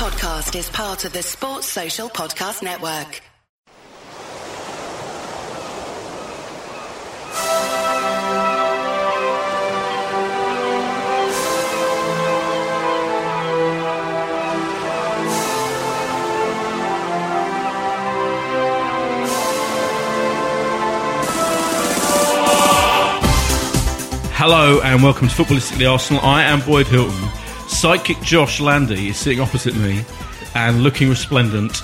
podcast is part of the Sports Social Podcast Network. Hello and welcome to Footballistically Arsenal. I am Boyd Hilton. Sidekick Josh Landy is sitting opposite me and looking resplendent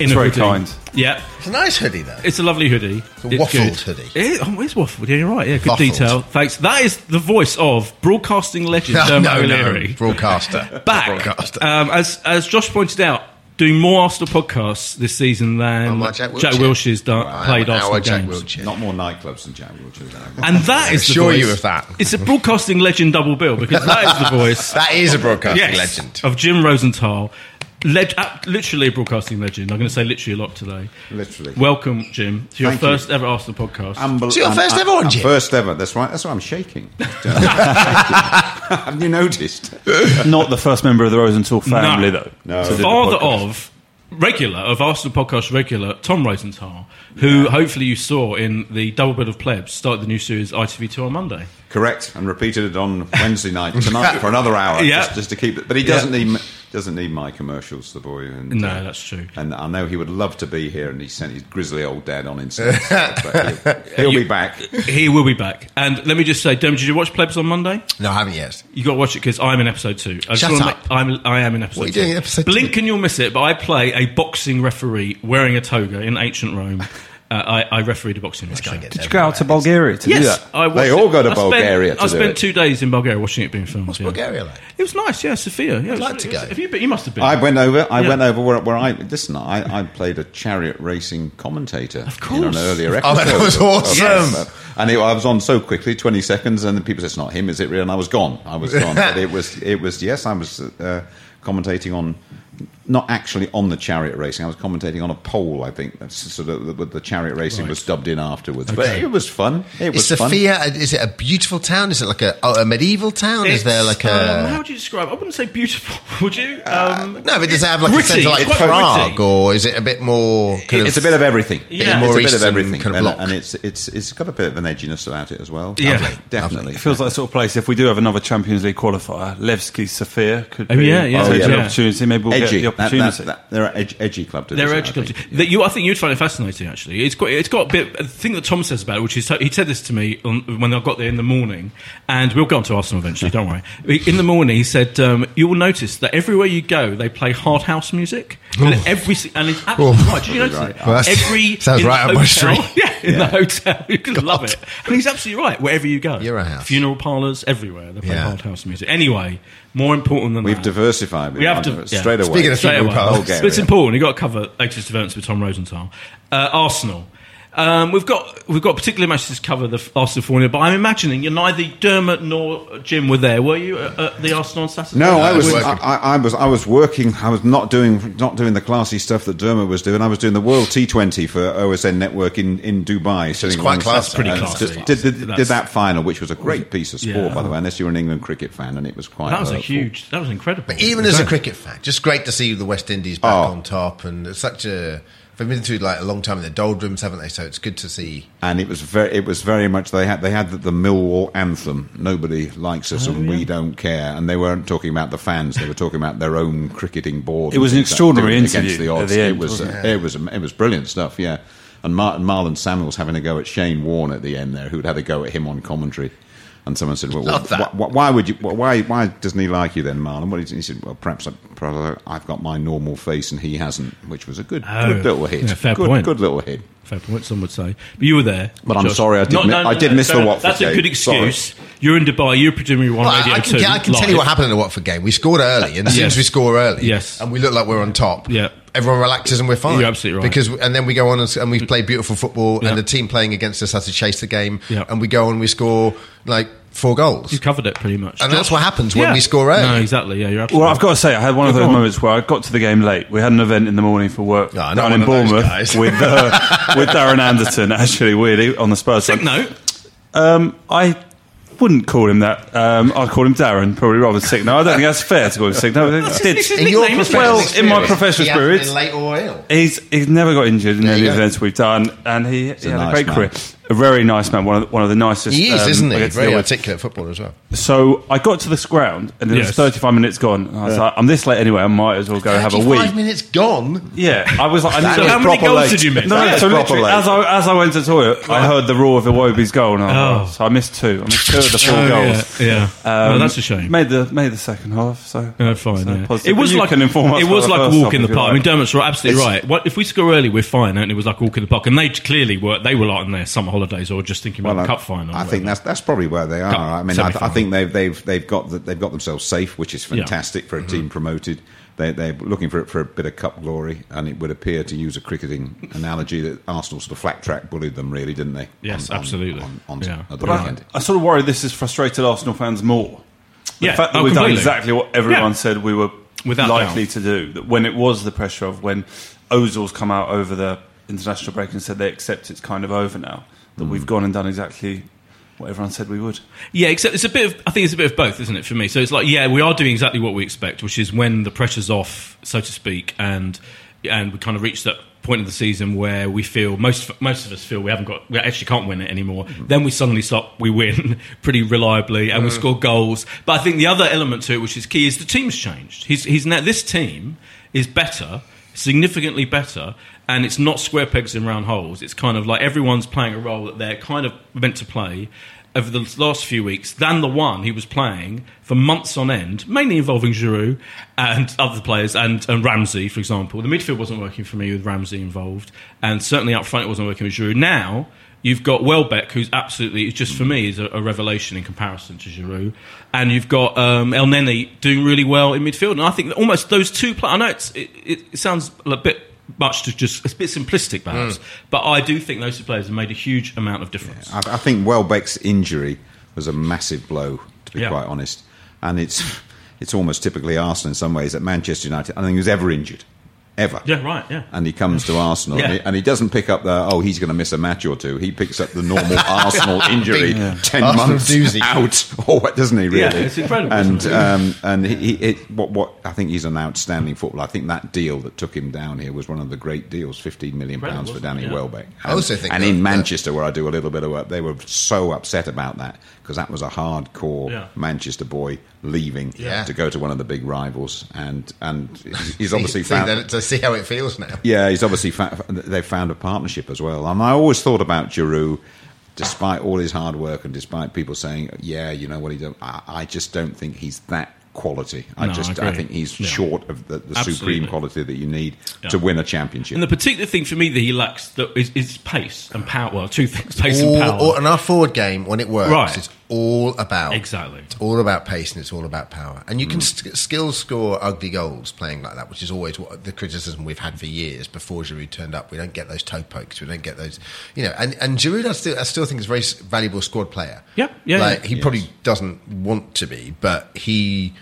in It's a very hoodie. kind. Yeah, It's a nice hoodie, though. it's a lovely hoodie. It's a waffled good. hoodie. It is, oh, it's waffled. Yeah, you're right. Yeah, good Waffled. detail. Thanks. That is the voice of broadcasting legend No, Dermot no, no, O'Leary. broadcaster. Back. Broadcaster. Um, as as Josh pointed out, doing more Arsenal podcasts this season than Oh, my Jack Jack Wilshere. Wilshere's done, Right, played our Arsenal Jack games. Wilshere. Not more nightclubs than Jack Wilshere. And that is the assure voice. you of that. It's a broadcasting legend double bill because that is the voice. That is a broadcasting yes, legend. of Jim Rosenthal. Leg- uh, literally a broadcasting legend. I'm going to say literally a lot today. Literally. Welcome, Jim, to your Thank you. first ever Arsenal podcast. Unbel- So your I'm- first I'm- ever one, Jim? First ever. That's right. That's why I'm shaking. Have you noticed? Not the first member of the Rosenthal family, No. though. No. to Father of regular of Arsenal podcast regular Tom Rosenthal, who hopefully you saw in the double bill of plebs start the new series ITV2 on Monday. Correct. And repeated it on Wednesday night tonight for another hour, Yeah. just, just to keep it. But he doesn't need doesn't need my commercials, the boy. And, No, uh, that's true. And I know he would love to be here, and he sent his grizzly old dad on instead. but he'll, he'll be back. He will be back. And let me just say, Dom, did you watch plebs on Monday? No, I haven't yet. You got to watch it because I'm in episode two. I Shut up. Make, I'm, I am in episode What are you two. doing in episode two? Blink and you'll miss it, but I play a boxing referee wearing a toga in ancient Rome. Uh, I, I refereed a boxing match. Did you go out to Bulgaria to do Yes, that? I watched They all go to I spent- Bulgaria to I do spent it. two days in Bulgaria watching it being filmed. What's yeah. Bulgaria like? It was nice, yeah, Sofia. Yeah, I'd like to go. Have you been? You must have been. I went over. I Yeah. went over where, where I listen. I, I played a chariot racing commentator. Of course. in an earlier Oh, episode. that was awesome. Yes. And it, I was on so quickly, twenty seconds, and then people said, "It's not him, is it?" Real? And I was gone. I was gone. but it was. It was. Yes, I was uh, commentating on. Not actually on the chariot racing. I was commentating on a pole. I think that's sort of the, the chariot racing was dubbed in afterwards. But it was fun. It was Is fun. Is it a beautiful town? Is it like a, oh, a medieval town? is there like a. Um, how would you describe? it? I wouldn't say beautiful. Would you? Um, no, but does it have like gritty. a sense of like It's quite Prague, gritty. or is it a bit more kind It's of. a bit of everything. Yeah. it's More a bit of everything, kind of and, block. and it's it's it's got a bit of an edginess about it as well. Yeah. Lovely. definitely. It feels like the sort of place, if we do have another Champions League qualifier, Levski Sofia could Oh, be yeah, yeah. take Oh, the yeah. opportunity. Maybe we'll edgy. get the That- opportunity. that- that- they're an edgy, edgy club. To They're edgy I clubs. think. That you, I think you'd find it fascinating. Actually, it's got it's got a bit. The thing that Tom says about it, which is he said this to me on, when I got there in the morning, and we'll go on to Arsenal eventually. don't worry. In the morning, he said um, you will notice that everywhere you go, they play hard house music, and every and it's absolutely right. Did you notice Right. it? Well, that's- every sounds in right the up my hotel- street. Yeah, in the hotel, you can love it, and he's absolutely right. Wherever you go, You're a house. funeral parlours everywhere. They play Yeah. hard house music. Anyway, more important than We've that. diversified. We have to- yeah. straight away. Speaking of Straight away. parlours. Bulgaria. But it's important. You've got to cover latest developments with Tom Rosenthal. Uh, Arsenal. Um, we've got we've got particular matches to cover the Arsenal formula, but I'm imagining you're neither Dermot nor Jim were there, were you at, at the Arsenal on Saturday? No, I was, was I, working. I, I was, I was working. I was not doing, not doing the classy stuff that Dermot was doing. I was doing the World T20 for OSN Network in, in Dubai. sitting quite on classy. Pretty And classy. Did, did, did, that final, which was a great piece of sport, Yeah. by the way, unless you're an England cricket fan, and it was quite. that was a huge. That was incredible. But even as a cricket fan, just great to see the West Indies back Oh. on top, and it's such a. They've been through like a long time in the doldrums, haven't they? So it's good to see. and it was very it was very much they had they had the, the Millwall anthem. Nobody likes us and we don't care. And they weren't talking about the fans. They were talking about their own cricketing board It was an extraordinary against interview the at odds. the it end, was wasn't uh, it was it was brilliant stuff yeah. And Mar- Marlon Samuels having a go at Shane Warne at the end there who'd had a go at him on commentary and someone said, "Well, Love that. wh- wh- why would you? Why? Why doesn't he like you then, Marlon?" What did he, he said? Well, perhaps, I, I've got my normal face and he hasn't, which was a good, Oh, good little hit. yeah, fair good, point. good little hit. Fair point, some would say. But you were there. But I'm sorry, I did mi- I did miss the fair- Watford That's a good excuse. You're in Dubai. You're presumably on Well, Radio I can, 2. I can tell you what happened in the Watford game. We scored early, and as soon as we score early, Yes. and we look like we're on top, Yeah. Everyone relaxes and we're fine. You're absolutely right. Because and then we go on and, and we play beautiful football, Yeah. and the team playing against us has to chase the game, Yeah. and we go on and we score like four goals. You covered it pretty much. And that's what happens when Yeah. we score early. No, exactly. Yeah, you're absolutely Well, I've got to say, I had one of Yeah, those moments where I got to the game late. We had an event in the morning for work not down in Bournemouth with uh, with Darren Anderton. Actually, weirdly on the Spurs Sick side. note. Um, I wouldn't call him that. Um, I'd call him Darren, probably rather sick. No, I don't think that's fair to call him sick. No, I think It's his it's- In your nickname, isn't it? professional Well, in my professional he hasn't been late or ill. He's he's never got injured in There any you go. events we've done, and he, he had a a great man. career. A very nice man, one of the, one of the nicest. He is, um, isn't I he? Very articulate footballer as well. So I got to this ground, and it was 35 minutes gone. And I was like, I'm this late anyway. I might as well go have a wee. Five minutes gone. Yeah, I was like, I need So to how many goals late. did you miss? No, no, so literally, late. as I, as I went to the toilet, I heard the roar of Iwobi's goal, and I, Oh. so I missed two. I missed two of the four Oh, goals. yeah, yeah. Um, well, that's a shame. Made the made the second half, so Oh, fine. so yeah. positive. It was like an informal. it was like a walk in the park. I mean, Dermot's right, absolutely right. If we score early, we're fine, and it was like a walk in the park. And they clearly were. They were like on their summer holidays or just thinking about Well, the I- cup final. I or think that's that's probably where they are. Cup I mean, I, I think they've they've they've got the, they've got themselves safe, which is fantastic for a Mm-hmm. team promoted. They, they're looking for for a bit of cup glory, and it would appear to use a cricketing analogy that Arsenal sort of flat track bullied them, really, didn't they? Yes, On- on- absolutely. On, on, Yeah. the But I, weekend. I sort of worry this has frustrated Arsenal fans more. The Yeah, fact that oh, we've done exactly what everyone Yeah. said we were Without likely doubt. to do. That when it was the pressure of when Ozil's come out over the international break and said they accept it's kind of over now, that Mm. we've gone and done exactly what everyone said we would. Yeah, except it's a bit of. I think it's a bit of both, isn't it? For me, so it's like, yeah, we are doing exactly what we expect, which is when the pressure's off, so to speak, and and we kind of reach that point of the season where we feel most most of us feel we haven't got, we actually can't win it anymore. Then we suddenly stop, we win pretty reliably, and we score goals. But I think the other element to it, which is key, is the team's changed. He's he's now this team is better, significantly better. And it's not square pegs in round holes. It's kind of like everyone's playing a role that they're kind of meant to play over the last few weeks than the one he was playing for months on end, mainly involving Giroud and other players and, and Ramsey, for example. The midfield wasn't working for me with Ramsey involved, and certainly up front it wasn't working with Giroud. Now you've got Welbeck, who's absolutely, just for me, is a, a revelation in comparison to Giroud, and you've got um, El Neni doing really well in midfield. And I think almost those two players, I know it, it sounds a bit much to just, it's a bit simplistic perhaps, mm. but I do think those two players have made a huge amount of difference. I, I think Welbeck's injury was a massive blow, to be Yeah. quite honest. And it's it's almost typically Arsenal in some ways that Manchester United. I don't think he was ever injured, ever. Yeah, right, yeah. And he comes to Arsenal, Yeah. and, he, and he doesn't pick up the oh he's going to miss a match or two. He picks up the normal Arsenal injury, ten Arsenal months doozy. out, or what doesn't he? Really? Yeah, it's incredible, And it? um, and he, he it, what what I think he's an outstanding footballer. I think that deal that took him down here was one of the great deals, fifteen million pounds for Danny wasn't it? Welbeck. I also think and that- in that- Manchester, where I do a little bit of work, they were so upset about that because that was a hardcore Yeah. Manchester boy leaving Yeah. to go to one of the big rivals, and and he's obviously see, found. That- to see how it feels now. Yeah, he's obviously fa- they've found a partnership as well. And I always thought about Giroud, despite all his hard work and despite people saying, "Yeah, you know what he does," I, I just don't think he's that quality. I No, just I, agree. think he's Yeah. short of the, the supreme quality that you need Yeah. to win a championship. And the particular thing for me that he lacks that is, is pace and power. Well, two things: pace and power. all, and our forward game, when it works, Right. it's all about Exactly. It's all about pace and it's all about power. And you can Mm. st- still score ugly goals playing like that, which is always what the criticism we've had for years before Giroud turned up. We don't get those toe pokes. We don't get those, you know. And and Giroud, I still I still think is a very valuable squad player. Yeah, yeah, Like yeah. he probably doesn't want to be, but he.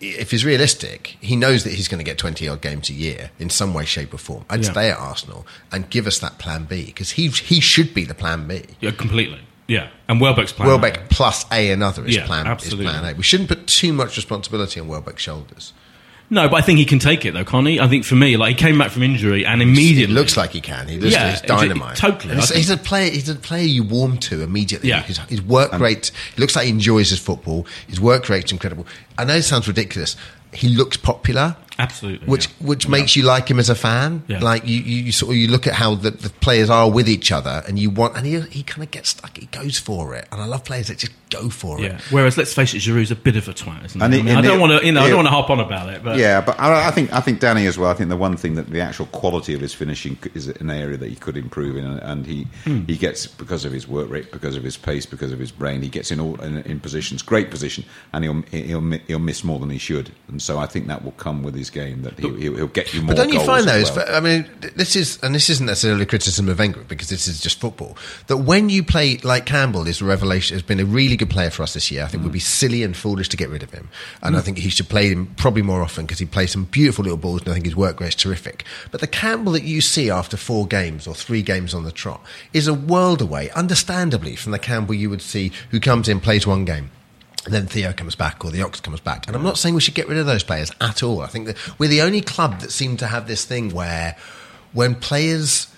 If he's realistic, he knows that he's going to get 20 odd games a year in some way, shape, or form. I'd Yeah. stay at Arsenal and give us that plan B because he, he should be the plan B. yeah, completely. Yeah, and Welbeck's playing. Welbeck plus A another is Yeah, plan absolutely. is plan A. We shouldn't put too much responsibility on Welbeck's shoulders. No, but I think he can take it though, can't he? I think for me, like he came back from injury and It immediately looks like he can. He looks Yeah, like he's it- dynamite. totally, he's, he's a player. He's a player you warm to immediately. Yeah. His, his work rate. He looks like he enjoys his football. His work rate's incredible. I know it sounds ridiculous. He looks popular. Absolutely, Which yeah. which makes you like him as a fan. Yeah. Like you, you, you sort of you look at how the, the players are with each other, and you want, and he he kind of gets stuck. He goes for it, and I love players that just go for Yeah. it. Whereas, let's face it, Giroud's a bit of a twat, isn't he? And I, it- mean, I don't want to, you know, I don't want to harp on about it, but yeah, but I, I think I think Danny as well. I think the one thing that the actual quality of his finishing is an area that he could improve in, and- and he Hmm. he gets because of his work rate, because of his pace, because of his brain. He gets in all in, in positions, great position, and he'll he'll he'll miss more than he should. And so I think that will come with his game that he'll, he'll, he'll get you more. But don't you goals find as those? well. I mean, this is, and this isn't necessarily a criticism of Wenger because this is just football. That when you play like Campbell is a revelation, has been a really good good player for us this year. I think we'd be mm. silly and foolish to get rid of him. And I mm. think he should play him probably more often because he plays some beautiful little balls and I think his work rate's terrific. But the Campbell that you see after four games or three games on the trot is a world away, understandably, from the Campbell you would see who comes in, plays one game. And then Theo comes back or the Ox comes back. And I'm not saying we should get rid of those players at all. I think that we're the only club that seem to have this thing where when players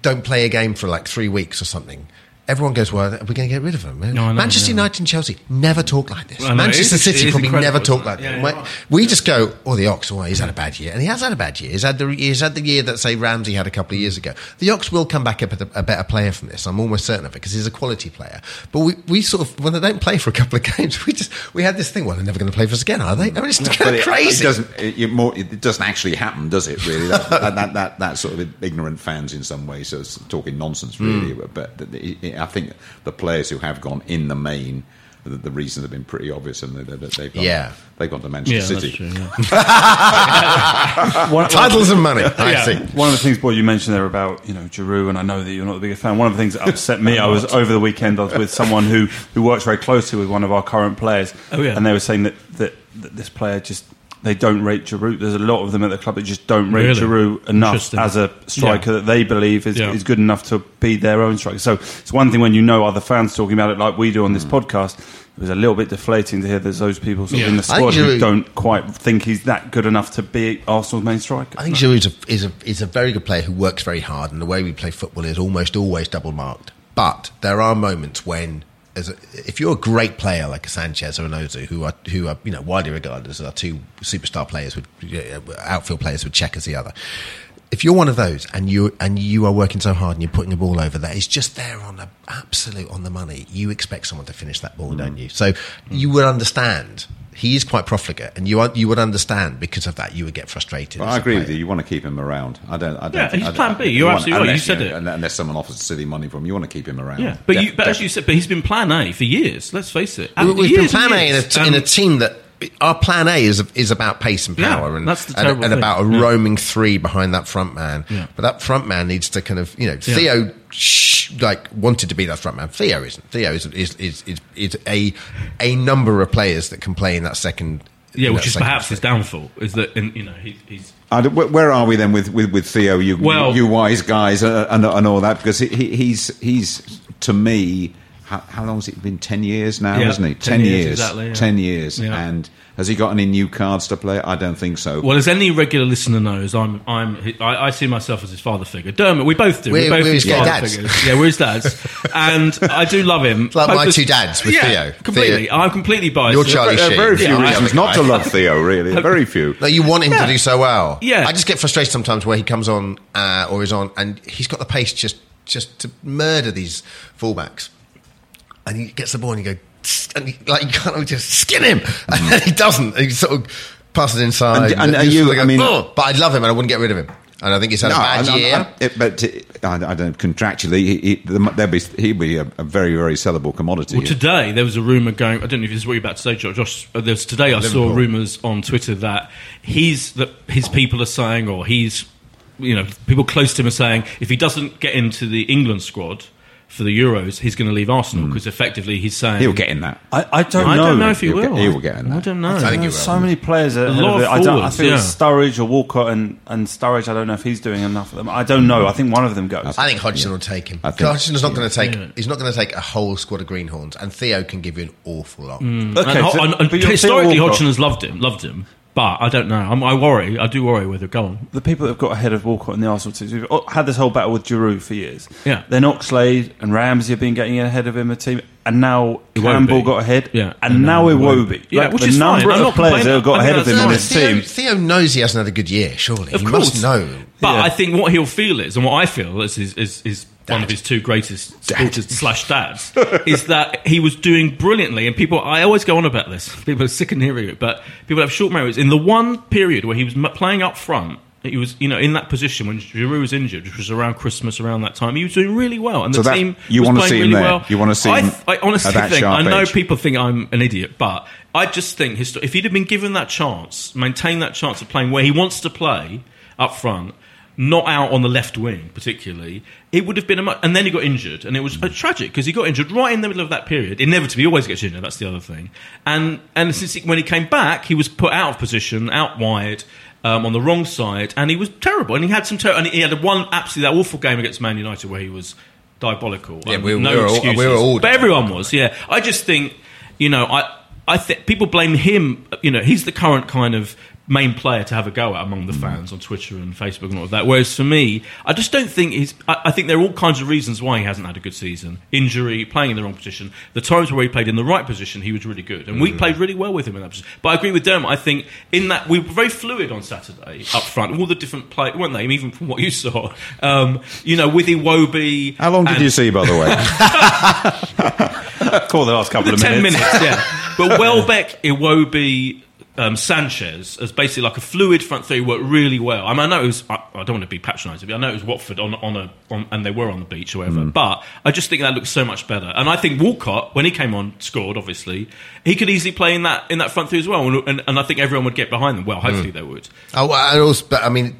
don't play a game for like three weeks or something, everyone goes, "Well, are we going to get rid of them?" No, know, Manchester yeah. United and Chelsea never talk like this. I know, Manchester it is- City probably incredible, never talk like it? that. Yeah, We- yeah. We just go, "Oh, the Ox, well, he's had a bad year," and he has had a bad year. He's had the he's had the year that say Ramsey had a couple of years ago. The Ox will come back a, bit- a better player from this. I'm almost certain of it because he's a quality player. But we, we sort of when they don't play for a couple of games, we just we had this thing. Well, they're never going to play for us again, are they? I mean, it's But kind of crazy. It doesn't. It, more, it doesn't actually happen, does it? Really, that, that, that, that, that sort of ignorant fans in some ways are talking nonsense, really. Hmm. But it, it, I think the players who have gone in the main, the, the reasons have been pretty obvious, and they, they, they've gone, Yeah. they've gone to Manchester Yeah, City. true. Yeah. One- Titles and money. I Yeah. see. One of the things, boy, you mentioned there about you know Giroud, and I know that you're not the biggest fan. One of the things that upset me, I was over the weekend. I was with someone who who works very closely with one of our current players, Oh, yeah. and they were saying that, that that this player just they don't rate Giroud. There's a lot of them at the club that just don't rate Really? Giroud enough as a striker Yeah. that they believe is, Yeah. is good enough to be their own striker. So it's one thing when you know other fans talking about it like we do on this hmm. podcast. It was a little bit deflating to hear there's those people sort of Yeah. in the I think squad who don't quite think he's that good enough to be Arsenal's main striker. I think Giroud's a, is a is a very good player who works very hard, and the way we play football is almost always double marked. But there are moments when, as a, if you're a great player like a Sanchez or an Ozil, who are who are you know widely regarded as our two superstar players, with uh, outfield players with Cech as the other. If you're one of those and you and you are working so hard and you're putting a ball over that is just there on the absolute on the money, you expect someone to finish that ball, mm. don't you? So you would understand. He is quite profligate, and you are, you would understand because of that. You would get frustrated. Well, as I a agree with you. You want to keep him around. I don't. I don't Yeah, think, he's I don't- plan B. I- You're want- absolutely right. You unless, said know, it. un- Unless someone offers silly money for him, you want to keep him around. Yeah, but Def- you, but as you said, but he's been Plan A for years. Let's face it. We- And We've been years and plan A in a, years. t- in a team that our plan A is is about pace and Yeah, power and that's the and, terrible and about a Yeah. roaming three behind that front man. Yeah. But that front man needs to kind of you know Theo sh- like wanted to be that front man. Theo isn't. Theo is is is, is, is a a number of players that can play in that second. yeah, which that is second perhaps his downfall. Is that in, you know he, he's I don't- wh- where are we then with, with, with Theo? You, Well- you wise guys uh, and, and all that because he, he- he's he's to me. How, how long has it been? Ten years now, Yeah, hasn't he? 10 years, exactly, yeah. Ten years. Yeah. And has he got any new cards to play? I don't think so. well, as any regular listener knows, I'm I'm I, I see myself as his father figure. Dermot, we both do. We're- both we're his his father dads. figures. Yeah, we're his dads, and I do love him. like my Hopeless- two dads with yeah, Theo. Completely, Theo- I'm completely biased. You're Charlie there are Sheen. very few Yeah, reasons not to love Theo. Really, very few. No, you want him Yeah. to do so well. Yeah. I just get frustrated sometimes where he comes on uh, or is on, and he's got the pace just just to murder these fullbacks. And he gets the ball and you go, and he, like you can't just skin him, and then he doesn't. He sort of passes inside. And- and are you you- sort of I mean- "Oh," but I'd love him, and I wouldn't get rid of him. And I think he's had a bad I- I- year. I- it- but I, I don't contractually. He, he, there'll be, he'll be a, a very, very sellable commodity. Well, today there was a rumor going. I don't know if this is what you're about to say, Josh. Josh uh, there's today I saw rumors on Twitter that he's that his people are saying, or he's, you know, people close to him are saying, if he doesn't get into the England squad for the Euros, he's going to leave Arsenal because effectively he's saying Hmm. he'll get in that. I, I don't I know. don't know if he He'll will. get- he will get in that. I that. don't know. I think he There's will. so many players ahead lot of of it. I, don't, I forwards, think yeah. Sturridge or Walcott and, and Sturridge. I don't know if he's doing enough of them. I don't know. I think one of them goes. I think Hodgson will take him. I think- Hodgson's not going to take. Yeah. He's not going to take a whole squad of greenhorns, and Theo can give you an awful lot. Okay, and, so- and- and but you're historically, Walcott. Hodgson has loved him, loved him. But I don't know. I'm, I worry. I do worry whether go on. the people that have got ahead of Walcott in the Arsenal team we've had this whole battle with Giroud for years. Yeah. Then Oxlade and Ramsey have been getting ahead of him a team, and now Iwobi. Campbell got ahead. Yeah. and, And now now Iwobi. Iwobi. Yeah, which the is fine. number I'm of players that have got ahead of him that's in this Theo, team. Theo knows he hasn't had a good year. Surely Of he course. must know. But Yeah. I think what he'll feel is, and what I feel is, is, is, is one of his two greatest supporters slash dads, is that he was doing brilliantly. And people, I always go on about this. People are sick of hearing it, but people have short memories. In the one period where he was playing up front, he was, you know, in that position when Giroud was injured, which was around Christmas, around that time. He was doing really well, and So the that- team you was wanna playing see him really there? well. You wanna see I, him I honestly think I know age? people think I'm an idiot, but I just think if he'd have been given that chance, maintain that chance of playing where he wants to play up front, not out on the left wing particularly, it would have been a much. And then he got injured, and it was uh, tragic because he got injured right in the middle of that period. Inevitably, he always gets injured. That's the other thing. And and since he, when he came back, he was put out of position, out wide. Um, on the wrong side, and he was terrible. And he had some, ter- and he had one absolutely that awful game against Man United where he was diabolical. Yeah, Um, we- no we were all- we were all but everyone was. Yeah, I just think you know, I I think people blame him. You know, he's the current kind of main player to have a go at among the fans on Twitter and Facebook and all of that. Whereas for me, I just don't think he's. I, I think there are all kinds of reasons why he hasn't had a good season: injury, playing in the wrong position. The times where he played in the right position, he was really good, and we played really well with him in that position. But I agree with Dermot. I think in that we were very fluid on Saturday up front. All the different play, weren't they? Even from what you saw, um, you know, with Iwobi. How long did and- you see, by the way? Call the last couple the of ten minutes. minutes, yeah. But Welbeck, Iwobi, um, Sanchez as basically like a fluid front three worked really well. I mean, I know it was. I, I don't want to be patronising, but I know it was Watford on on a on, and they were on the beach or whatever. But I just think that looks so much better. And I think Walcott, when he came on, scored. Obviously, he could easily play in that in that front three as well. And, and, and I think everyone would get behind them. Well, hopefully they would. Oh, well, and also, but I mean,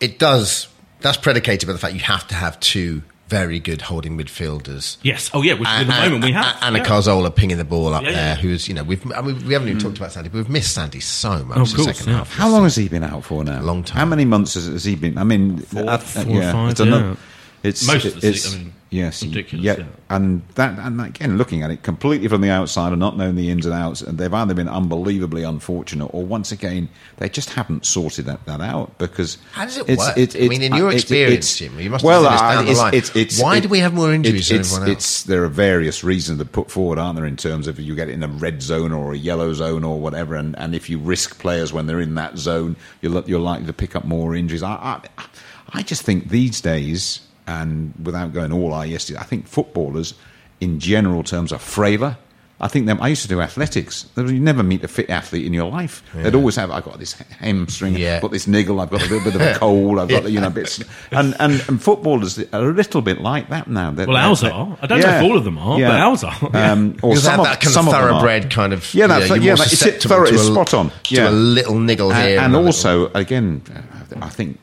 it does. That's predicated by the fact you have to have two very good holding midfielders. Yes. Oh yeah. Which at the moment we have. and a yeah. Cazorla pinging the ball up Yeah, there. yeah. Who's you know we've I mean, we haven't even mm. talked about Santi, but we've missed Santi so much. Oh, of the course, second yeah. half. How long has he been out for now? A long time. How many months has, has he been? I mean, four, uh, four or five, It's another, yeah. It's Most of the it's, I mean, yes, ridiculous, Yeah, yeah. and that and again, looking at it completely from the outside and not knowing the ins and outs, and they've either been unbelievably unfortunate, or once again, they just haven't sorted that, that out because How does it it's- work? I mean, in your experience, Jim, you must have well, seen this down the it's- line. Why do we have more injuries than everyone else? It's there are various reasons that put forward, aren't there, in terms of you get in a red zone or a yellow zone or whatever, and, and if you risk players when they're in that zone, you're you're likely to pick up more injuries. I I, I just think these days, and without going all eye yesterday, I think footballers, in general terms, are frailer. I think them. I used to do athletics. You never meet a fit athlete in your life. They'd always have. I've got this hamstring. Yeah. I've got this niggle. I've got a little bit of a cold. I've got you know bits. And, and and footballers are a little bit like that now. They're- Well, ours they're- I don't know if all of them are, but ours are. Um, or some that, of, that kind some of of them are. thoroughbred kind of Yeah, that's you're yeah, more that- it's, susceptible thorough, to it's a- spot on. to Yeah. a little niggle and, here, and a little- also again, I think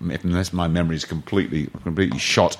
unless my memory is completely completely shot,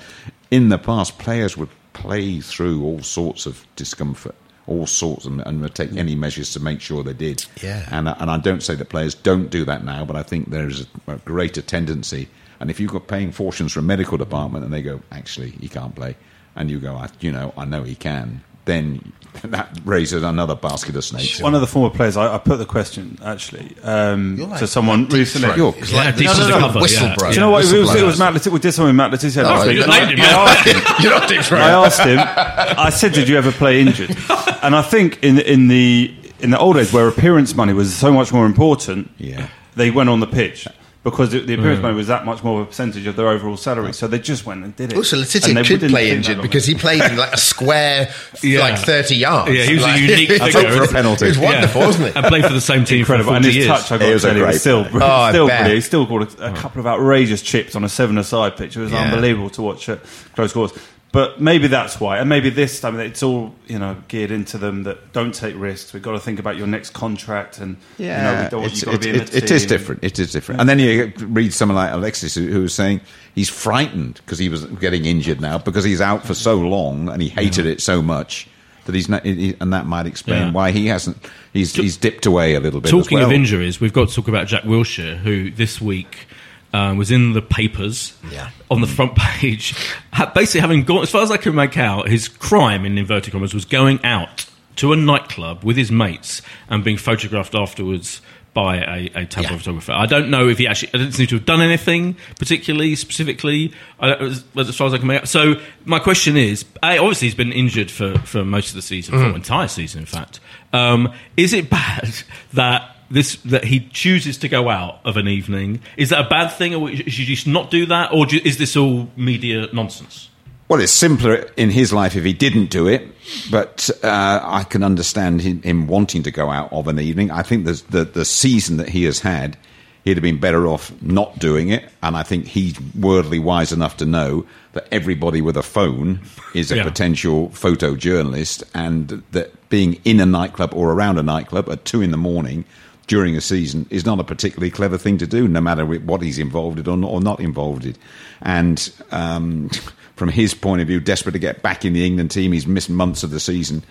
in the past players would play through all sorts of discomfort. All sorts, and, and would take hmm. any measures to make sure they did. Yeah. and I- and I don't say that players don't do that now, but I think there is a, a greater tendency. And if you've got paying fortunes for a medical department, and they go, actually, he can't play, and you go, I, you know, I know he can, then that raises another basket of snakes. One of the former players, I, I put the question actually um, like to someone deep recently. throat. You're- It's like Yeah, this deep is under a cover, whistle yeah. blow. Do you know what? It was, it was. Matt Le Tissier. We did something with Matt Le Tissier Oh, you're I- him, I asked him. You're not deep throat. I asked him. I said, "Did you ever play injured?" And I think in in the in the old days where appearance money was so much more important, Yeah. they went on the pitch because the the appearance mm. money was that much more of a percentage of their overall salary. So they just went and did it. Also, And Le Tissier could play think injured because he played in like a square, Yeah. like 30 yards. Yeah, he was a Like- unique It's figure, for a penalty. It was wonderful, Yeah. wasn't it? And played for the same team incredible. for And his years. touch, I got He to was a tell you, was still. Oh, still brilliant. He still got a, a oh. couple of outrageous chips on a seven-a-side pitch. It was Yeah. unbelievable to watch at close calls. But maybe that's why, and maybe this time it's all you know geared into them that don't take risks. We've got to think about your next contract, and you know, we don't, it's- you've got to be in it- the it is different. It is different. And then you read someone like Alexis who, who was saying he's frightened because he was getting injured now because he's out for so long and he hated it so much that he's not. He, and that might explain Yeah. why he hasn't. He's he's dipped away a little bit. Talking as well. of injuries, we've got to talk about Jack Wilshere, who this week uh, was in the papers Yeah. on the front page. Basically, having gone, as far as I can make out, his crime, in inverted commas, was going out to a nightclub with his mates and being photographed afterwards by a, a tabloid Yeah. photographer. I don't know if he actually, I didn't seem to have done anything particularly, specifically, I, as, as far as I can make out. So, my question is A, obviously, he's been injured for, for most of the season, for the entire season, in fact. Um, is it bad that this that he chooses to go out of an evening? Is that a bad thing, or should you just not do that, or is this all media nonsense? Well, it's simpler in his life if he didn't do it, but uh, I can understand him, him wanting to go out of an evening. I think the, the the season that he has had, he'd have been better off not doing it. And I think he's worldly wise enough to know that everybody with a phone is a Yeah. potential photojournalist, and that being in a nightclub or around a nightclub at two in the morning during a season is not a particularly clever thing to do, no matter what he's involved in or not, or not involved in. And um, from his point of view, desperate to get back in the England team, he's missed months of the season.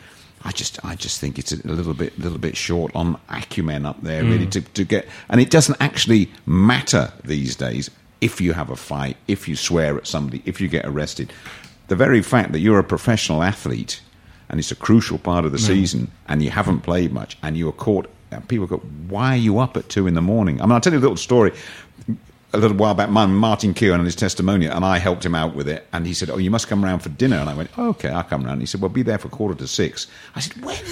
I just, I just think it's a little bit, little bit short on acumen up there, really, to, to get. And it doesn't actually matter these days if you have a fight, if you swear at somebody, if you get arrested. The very fact that you're a professional athlete and it's a crucial part of the season, and you haven't played much, and you are caught. People go, "Why are you up at two in the morning?" I mean, I'll tell you a little story. A little while back, Martin Keown and his testimonial, and I helped him out with it. And he said, "Oh, you must come round for dinner." And I went, oh, "Okay, I'll come round." And he said, "Well, be there for quarter to six. I said, "When?"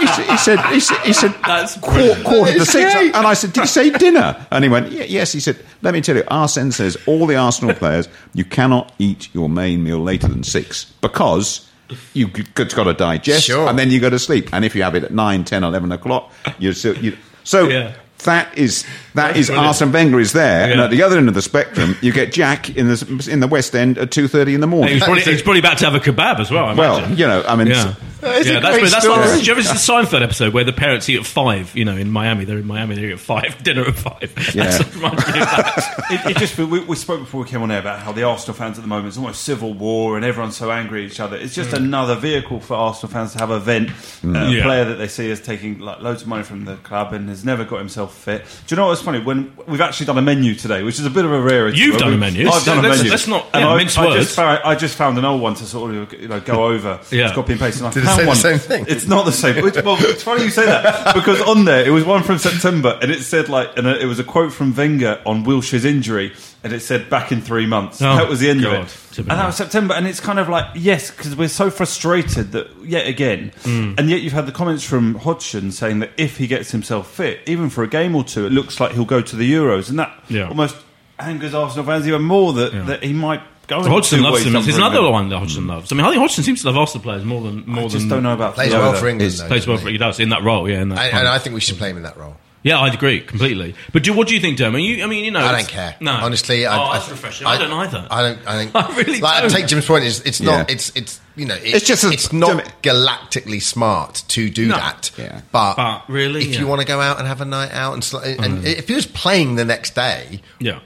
he, said, he said, he said, he said That's "Quar- brilliant. quarter to six. And I said, Did he say dinner? And he went, "Ye- Yes. He said, Let me tell you, Arsene says all the Arsenal players, you cannot eat your main meal later than six because you've got to digest Sure. and then you go to sleep. And if you have it at 9, 10, 11 o'clock, you're still. You, so. Yeah. That is that That's is brilliant. Arsene Wenger is there, and at the other end of the spectrum, you get Jack in the in the West End at two thirty in the morning. He's probably, he's probably about to have a kebab as well. I well, imagine. you know, I mean, Yeah. It's a yeah, that's, great that's story. like, do you ever see the Seinfeld episode where the parents eat at five? You know, in Miami, they're in Miami, they eat at five, dinner at five. Yeah. That's what reminds me of that. it, it just we, we spoke before we came on air about how the Arsenal fans at the moment it's almost civil war and everyone's so angry at each other. It's just another vehicle for Arsenal fans to have a vent. Uh, a Yeah. player that they see as taking like loads of money from the club and has never got himself fit. Do you know what's funny? When we've actually done a menu today, which is a bit of a rarity. You've done we- a menu. I've done a Let's- menu. let's not- And yeah, I, mince I words. just found, I just found an old one to sort of you know go over. Yeah. Just copy and paste. And I Did found say the one. same thing? It's not the same. Which, well, it's funny you say that because on there it was one from September and it said like, and it was a quote from Wenger on Wilshere's injury, and it said back in three months. Oh, that was the end God. of it, It's a bit and that mad. was September. And it's kind of like yes, because we're so frustrated that yet again, Mm. and yet you've had the comments from Hodgson saying that if he gets himself fit, even for a game or two, it looks like he'll go to the Euros, and that Yeah. almost angers Arsenal fans even more that, Yeah. that he might go. in Hodgson loves him. up There's for another England. one that Hodgson loves. I mean, I think Hodgson seems to love Arsenal players more than more I just than don't know about Plays the well other. for England. Plays though, plays well doesn't for he does in that role. Yeah, in that he? And, and I think we should play him in that role. yeah, I'd agree completely. But do what do you think, Dermot? You, I mean, you know, I don't care. No, honestly, I, oh, I, that's refreshing. I, don't either. I don't. I think. I really like, don't. I take Jim's point. Is it's not. Yeah. It's it's you know. It, It's just a- it's not Jim- galactically smart to do No. that. Yeah. But, But really, if yeah. you want to go out and have a night out and sl- and mm. if he was playing the next day, yeah,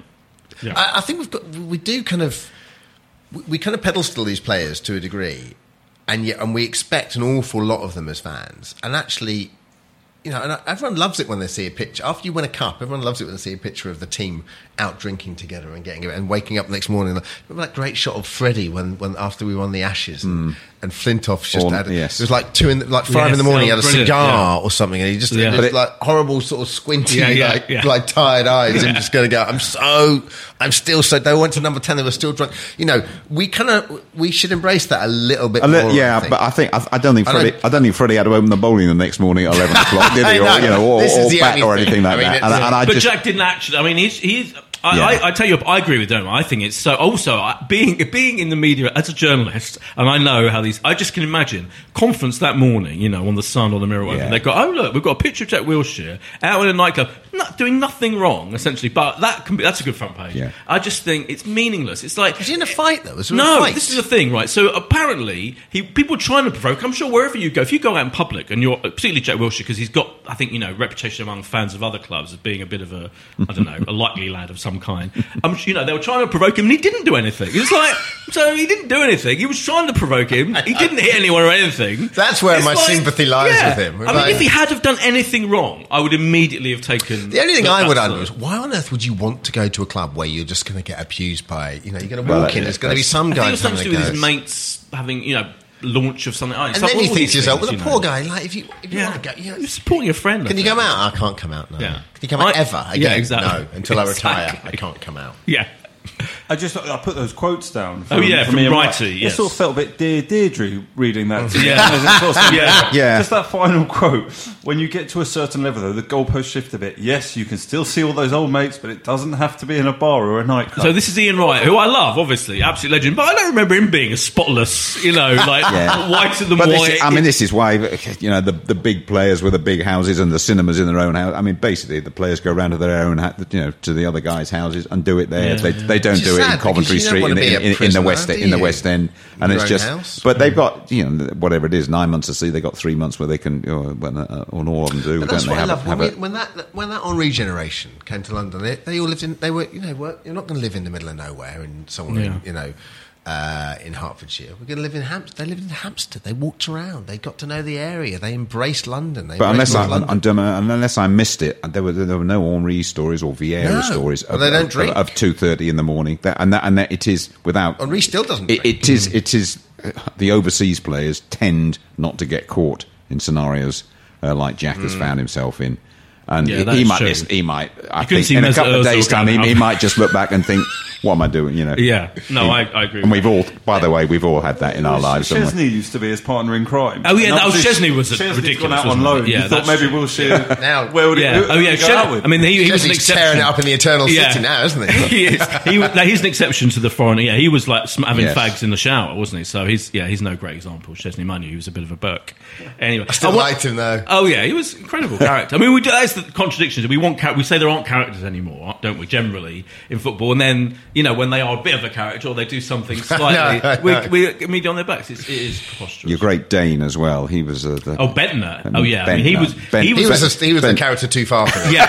yeah. I, I think we've got we do kind of we, we kind of pedestal these players to a degree, and yet and we expect an awful lot of them as fans. And actually, you know, and everyone loves it when they see a picture after you win a cup. Everyone loves it when they see a picture of the team out drinking together and getting and waking up the next morning. Remember that great shot of Freddie when, when after we won the Ashes and, and Flintoff just Or- had yes. it was like two in the, like five Yes, in the morning. He had a cigar yeah. or something, and he just Yeah. it it- like horrible sort of squinty, Yeah, yeah, like, yeah. like tired eyes. I'm just going to go. I'm so. I'm still so. They went to number ten. They were still drunk. You know, we kind of we should embrace that a little bit A li- more. yeah, I but I think I, I don't think I Freddie. don't- I don't think Freddie had to open the bowling the next morning at eleven o'clock, did he? Or know. you know, or, This is or bat or anything like I mean, that. it's- And, and I but just Jack didn't actually. I mean, he's he's. I, Yeah. I, I tell you, I agree with Dermot. I think it's so. Also, being being in the media as a journalist, and I know how these. I just can imagine conference that morning. You know, on the Sun or the Mirror. whatever, Yeah. They go, oh look, we've got a picture of Jack Wilshere out in a nightclub, not doing nothing wrong, essentially. But that can be that's a good front page. Yeah. I just think it's meaningless. It's like was he in a fight though? Was there a no, fight? this is the thing, right? So apparently, he people are trying to provoke. I'm sure wherever you go, if you go out in public, and you're particularly Jack Wilshere, because he's got, I think, you know, reputation among fans of other clubs as being a bit of a, I don't know, a likely lad of some kind. Um, you know, they were trying to provoke him, and he didn't do anything. It's like, so he didn't do anything. He was trying to provoke him. He didn't hit anyone or anything. That's where It's my sympathy lies yeah. with him. I mean, if he had have done anything wrong, I would immediately have taken. The only thing that- I would that's add the- was why on earth would you want to go to a club where you're just going to get abused by you know you're going to Well, walk in yeah, there's going to be that's- some I think it guy was something to do with his mates having, you know, launch of something. Oh, and then you think to yourself well the poor guy like if you if you Yeah, want to go you know, you're supporting your friend. I can you think. come out I can't come out no Yeah. can you come out I- ever yeah, exactly. no until I retire Exactly. I can't come out Yeah. I just I put those quotes down. Oh, yeah, from Ian Wrighty, Wright. yes. It sort of felt a bit dear Deirdre reading that. to. Yeah. It's Yeah. Yeah. Just that final quote. When you get to a certain level, though, the goalposts shift a bit. Yes, you can still see all those old mates, but it doesn't have to be in a bar or a nightclub. So this is Ian Wright, who I love, obviously, absolute legend. But I don't remember him being a spotless, you know, like Yeah. whiter than But this, white. I mean, this is why you know the the big players with the big houses and the cinemas in their own house. I mean, basically, the players go around to their own, you know, to the other guys' houses and do it there. Yeah, they, yeah. they don't Just do it sad in Coventry because you don't Street wanna in, in, in the West do in the? West End, and your it's just. house? But they've got you know whatever it is nine months to see. They've got three months where they can. You know, when, uh, and all of them do. But don't that's they what I have, love. When, have we, when that when that Henry generation came to London, they, they all lived in. They were you know were, you're not going to live in the middle of nowhere in somewhere Yeah. in, you know uh, in Hertfordshire. We're going to live in Hampstead. They lived in Hampstead. They walked around. They got to know the area. They embraced London. They But unless embraced I, North I, London. Unless I missed it, there were there were no Henry stories or Vieira No. stories of, they don't of- drink. of two thirty in the morning. That, and that and that it is without Henry still doesn't It, drink. it is it is uh, the overseas players tend not to get caught in scenarios uh, like Jack has Mm. found himself in. And Yeah, he, he might, true. he might. I You think in a couple of days' time, he, he might just look back and think, "What am I doing?" You know. Yeah. No, I, I agree. And with we've that. all, by the way, we've all had that in our lives. Szczesny used to be his partner in crime. Oh, yeah, And that was- Szczesny was a Szczesny's ridiculous, gone out on loan. Yeah, you thought that's maybe true. Wilshere. Now- where would he, Yeah. who, Oh yeah. would he go Shed- out with? I mean, he, he was an He's exception. tearing it up in the Eternal Yeah. City now, isn't he? he is. He, no, he's an exception to the foreign. Yeah, he was like sm- having fags in the shower, wasn't he? So he's yeah, he's no great example. Szczesny Manu, he was a bit of a burk. Anyway, I Still want- liked him though. Oh yeah, he was incredible character. I mean, we do, that's the contradiction. We want we say there aren't characters anymore, don't we? Generally in football, and then you know when they are a bit of a character or they do something slightly, No, we, no. we meet on their backs. It's, it is preposterous. Your great Dane as well. He was uh, the, Oh, Bendtner. Oh yeah, I mean, he was Ben- he He was. was a, he was the Ben- character too far for me. yeah,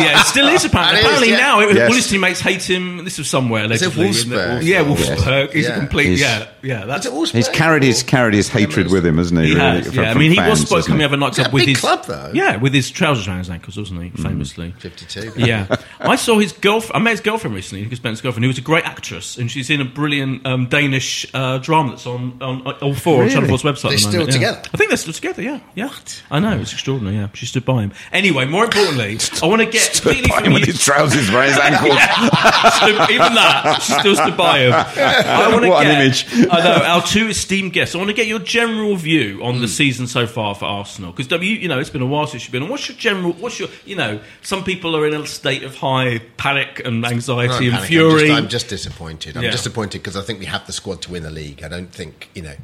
yeah, it still is apparently. It is, apparently yeah. now, it, Yes. all his teammates hate him. This was somewhere Is it allegedly. isn't? Wolfsburg? Yeah, Yes. Wolfsburg. He's Yeah. a complete. He's- yeah, yeah. That's Is it Wolfsburg He's carried his carried his hatred with him, hasn't he? He has, yeah. I mean, he was fans, supposed to hasn't come he? have a nightclub Yeah, with his club, though. Yeah, with his trousers around his ankles, wasn't he? Mm. Famously. 52. Yeah, I saw his girlfriend. I met his girlfriend recently, Nick Spencer's girlfriend, who was a great actress, and she's in a brilliant um, Danish uh, drama that's on, on all four on Channel 4's website. They're the still moment, yeah. together? I think they're still together. Yeah, yeah. I know it's extraordinary. Yeah, she stood by him. Anyway, more importantly, I want to get completely By from him with his trousers around his ankles. Stood- even that, she still stood by him. I want to What get, an image. I know our two esteemed guests. I want to get your general view on Hmm. the season so far for Arsenal because you, you know, it's been a while since you've been on. What's your general? What's your, you know, some people are in a state of high panic and anxiety and panicking. fury. I'm just, I'm just disappointed. I'm Yeah. disappointed because I think we have the squad to win the league. I don't think you know.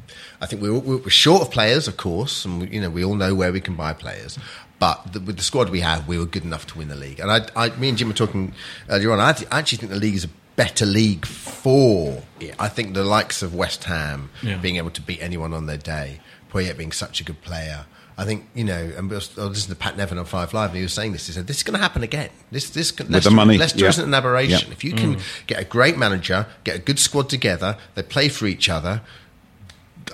I think we're, we're we're short of players, of course, and we, you know we all know where we can buy players. But the, with the squad we have, we were good enough to win the league. And I, I me and Jim were talking earlier on. I actually think the league is a better league for it. I think the likes of West Ham Yeah. being able to beat anyone on their day, Payet being such a good player. I think you know, and I was I was listening to Pat Nevin on Five Live, and he was saying this. He said, "This is going to happen again. This, this, can, Leicester, the money, Leicester yeah. isn't an aberration. Yeah. If you can mm. get a great manager, get a good squad together, they play for each other,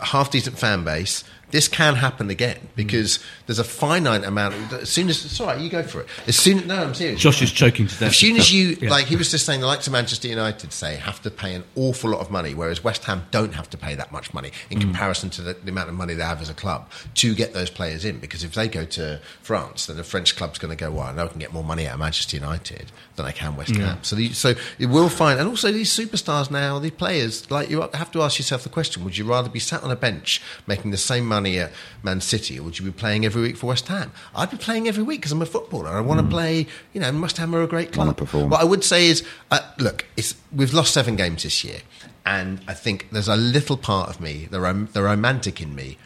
half decent fan base, this can happen again mm. because there's a finite amount. Of, as soon as right, you go for it. As soon no, I'm serious. Josh is choking to death. As soon as you Yeah. like, he was just saying the likes of Manchester United say have to pay an awful lot of money, whereas West Ham don't have to pay that much money in mm. comparison to the, the amount of money they have as a club to get those players in. Because if they go to France, then the French club's going to go, "Well, I know I can get more money out of Manchester United than I can West Ham." So, the, so you will find, and also these superstars now, the players, like you have to ask yourself the question: Would you rather be sat on a bench making the same money at Man City, or would you be playing every week for West Ham? I'd be playing every week because I'm a footballer. I want to play. You know, West Ham are a great club. What I would say is, uh, look, it's, we've lost seven games this year, and I think there's a little part of me, the, rom- the romantic in me,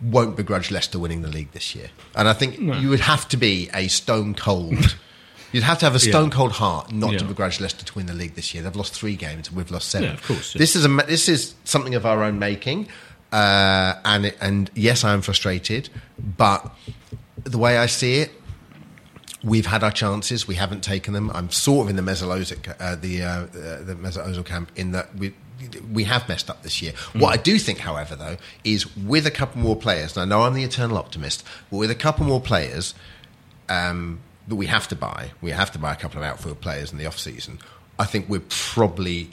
won't begrudge Leicester winning the league this year. And I think you would have to be a stone cold. You'd have to have a stone cold heart not to begrudge Leicester to win the league this year. They've lost three games, and we've lost seven. Yeah, of course, yeah. This is a this is something of our own making, uh, and it- and yes, I am frustrated, but the way I see it, we've had our chances. We haven't taken them. I'm sort of in the Mesut uh, the uh, uh, the camp in that we we have messed up this year. What I do think, however, though, is with a couple more players. And I know I'm the eternal optimist, but with a couple more players um, that we have to buy, we have to buy a couple of outfield players in the off season. I think we're probably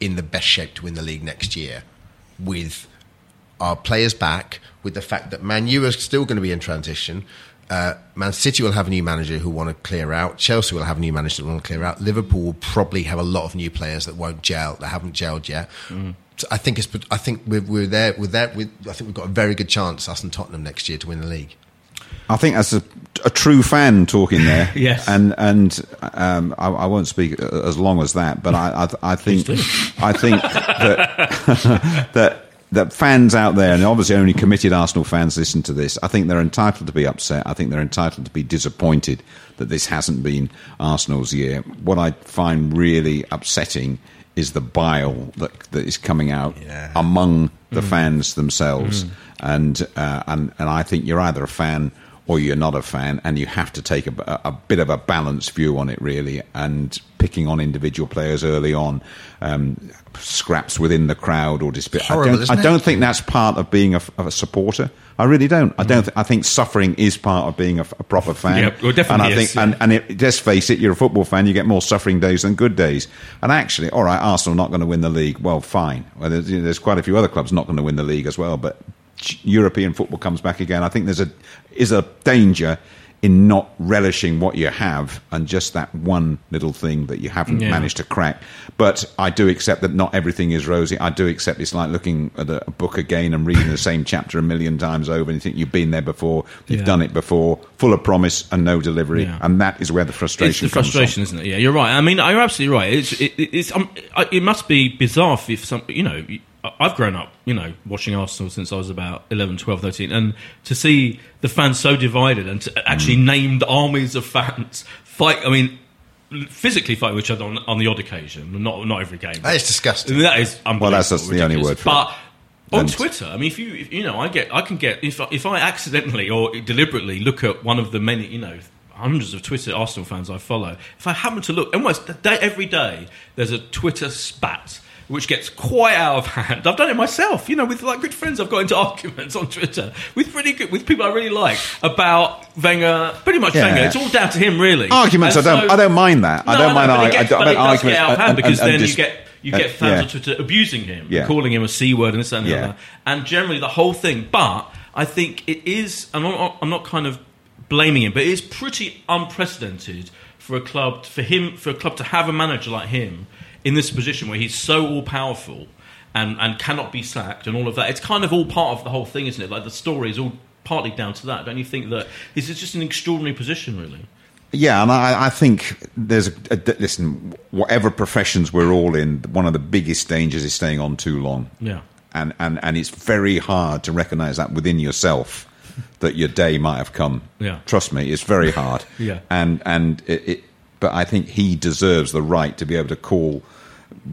in the best shape to win the league next year with our players back, with the fact that Man U are still going to be in transition. Uh, Man City will have a new manager who want to clear out. Chelsea will have a new manager that want to clear out. Liverpool will probably have a lot of new players that won't gel, that haven't gelled yet. So I think it's. I think we're, we're there. We're there. With, I think we've got a very good chance, us and Tottenham next year, to win the league. I think that's a, a true fan talking there. Yes. and and um, I, I won't speak as long as that, but I I, I think I think that that that fans out there, and obviously only committed Arsenal fans listen to this, I think they're entitled to be upset. I think they're entitled to be disappointed that this hasn't been Arsenal's year. What I find really upsetting is the bile that, that is coming out Yeah. among the fans themselves. And, uh, and, and I think you're either a fan or you're not a fan, and you have to take a, a bit of a balanced view on it, really. And picking on individual players early on, um, scraps within the crowd or dispute. I don't, I don't think that's part of being a, of a supporter. I really don't. I don't. Th- I think suffering is part of being a, f- a proper fan. Yeah, well, definitely And I is, think, yeah. and, and it, just face it, you're a football fan. You get more suffering days than good days. And actually, all right, Arsenal not going to win the league. Well, fine. Well, there's, you know, there's quite a few other clubs not going to win the league as well. But European football comes back again. I think there's a is a danger in not relishing what you have and just that one little thing that you haven't Yeah. managed to crack. But I do accept that not everything is rosy. I do accept it's like looking at a, book again and reading the same chapter a million times over and you think you've been there before, you've Yeah. done it before, full of promise and no delivery. Yeah. And that is where the It's frustration the comes from. frustration, isn't it? Yeah, you're right. I mean, you're absolutely right. It's it, it's um, it must be bizarre if some you know. I've grown up, you know, watching Arsenal since I was about 11, 12, 13, and to see the fans so divided and to actually Mm. named armies of fans fight. I mean, physically fight with each other on, on the odd occasion, not not every game. That is disgusting. That is unbelievable. Well, that's- that's the only word for But it. on Twitter, I mean, if you if, you know, I get I can get if I- if I accidentally or deliberately look at one of the many you know hundreds of Twitter Arsenal fans I follow, if I happen to look almost day, every day, there's a Twitter spat. Which gets quite out of hand. I've done it myself, you know, with like good friends. I've got into arguments on Twitter with pretty good, with people I really like about Wenger. Pretty much Yeah. Wenger. It's all down to him, really. Arguments, And I don't, so- I don't mind that. I no, don't mind. know, but I, it gets, I, but I, arguments get out of hand and- because and- and then dis- you get you uh, get fans yeah. on Twitter abusing him, Yeah. calling him a c word and this and the Yeah. other, and generally the whole thing. But I think it is. I'm not, I'm not kind of blaming him, but it is pretty unprecedented for a club for him for a club to have a manager like him in this position where he's so all powerful. And, and cannot be sacked and all of that. It's kind of all part of the whole thing, isn't it? Like the story is all partly down to that. Don't you think that this is just an extraordinary position, really? Yeah, and I, I think there's a, a listen. Whatever professions we're all in, one of the biggest dangers is staying on too long. Yeah. and and and it's very hard to recognise that within yourself that your day might have come. Yeah. trust me, it's very hard. Yeah. and and it, it, but I think he deserves the right to be able to call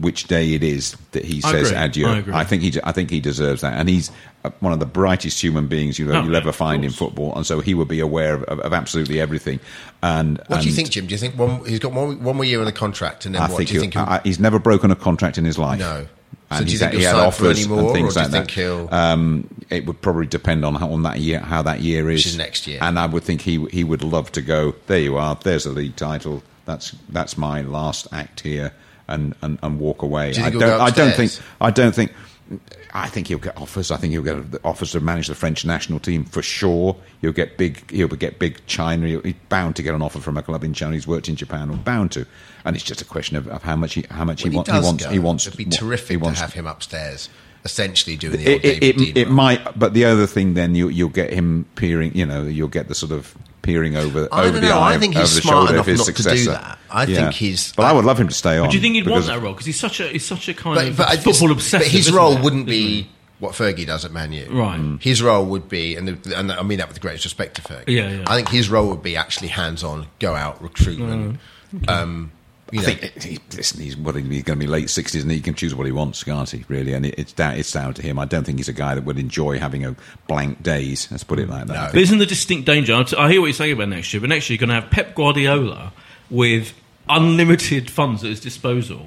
which day it is that he says agree. adieu. I agree. think he I think he deserves that, and he's uh, one of the brightest human beings you Oh, you'll ever find in football, and so he would be aware of, of, of absolutely everything. And What do you think, Jim? Do you think one, he's got one, one more year in the contract, and then I what think, do you think? I- he's never broken a contract in his life. No. And So do you think he had offers any more, and things or do you like think that. he'll- Um, it would probably depend on how, on that year, how that year is, is next year. And I would think he he would love to go. There you are. There's a league title. That's that's my last act here, and and, and walk away. Do I don't. I don't think. I don't think. I think he'll get offers. I think he'll get offers to manage the French national team for sure. He'll get big. He'll get big China. He'll, he's bound to get an offer from a club in China. He's worked in Japan. Or bound to. And it's just a question of, of how much he how much he, he, wants. does he wants. go, he wants. It'd be he terrific wants to have him upstairs, essentially doing the old it, it, it, it might, but the other thing, then you, you'll get him peering. You know, you'll get the sort of peering over I over don't the know. eye, I think over he's the smart shoulder enough of his not to do successor. that. I Yeah. think he's- But I would love him to stay on. But do you think he'd want because- that role? Because he's such a he's such a kind But, of but I football obsessive. But his isn't role it? wouldn't be what Fergie does at Man U. Right. Mm. His role would be, and, the, and I mean that with the greatest respect to Fergie. Yeah, yeah. I think his role would be actually hands-on, go out, recruitment. Mm. Um, you I know, think he, listen, he's what he's going to be late sixties, and he can choose what he wants, can't he? Really, and it, it's down it's down to him. I don't think he's a guy that would enjoy having a blank days. Let's put it like that. I No. But think- isn't the distinct danger? I hear what you're saying about next year, but next year you're going to have Pep Guardiola with unlimited funds at his disposal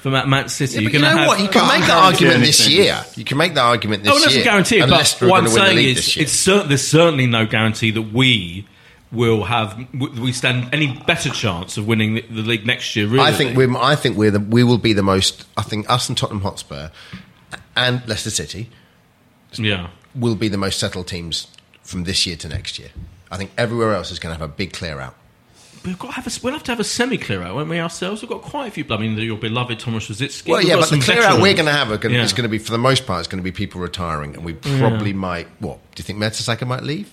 for Man, Man City. Yeah, you're you know have. what? You can make that guarantee argument this year. You can make that argument oh, this Oh, it doesn't year. guarantee it, and but what I'm gonna win the saying is, it's cer- there's certainly no guarantee that we will have we stand any better chance of winning the, the league next year. Really, I think we're. I think we're the. We will be the most. I think us and Tottenham Hotspur, and Leicester City yeah. will be the most settled teams from this year to next year. I think everywhere else is going to have a big clear out. We've got to have a, we'll have to have a semi clear out, won't we, ourselves? We've got quite a few. I mean, your beloved Thomas Rosicky. Well, We've yeah, but the clear out we're going to have are Yeah. is going to be, for the most part, it's going to be people retiring, and we probably might. What do you think? Mertesacker might leave?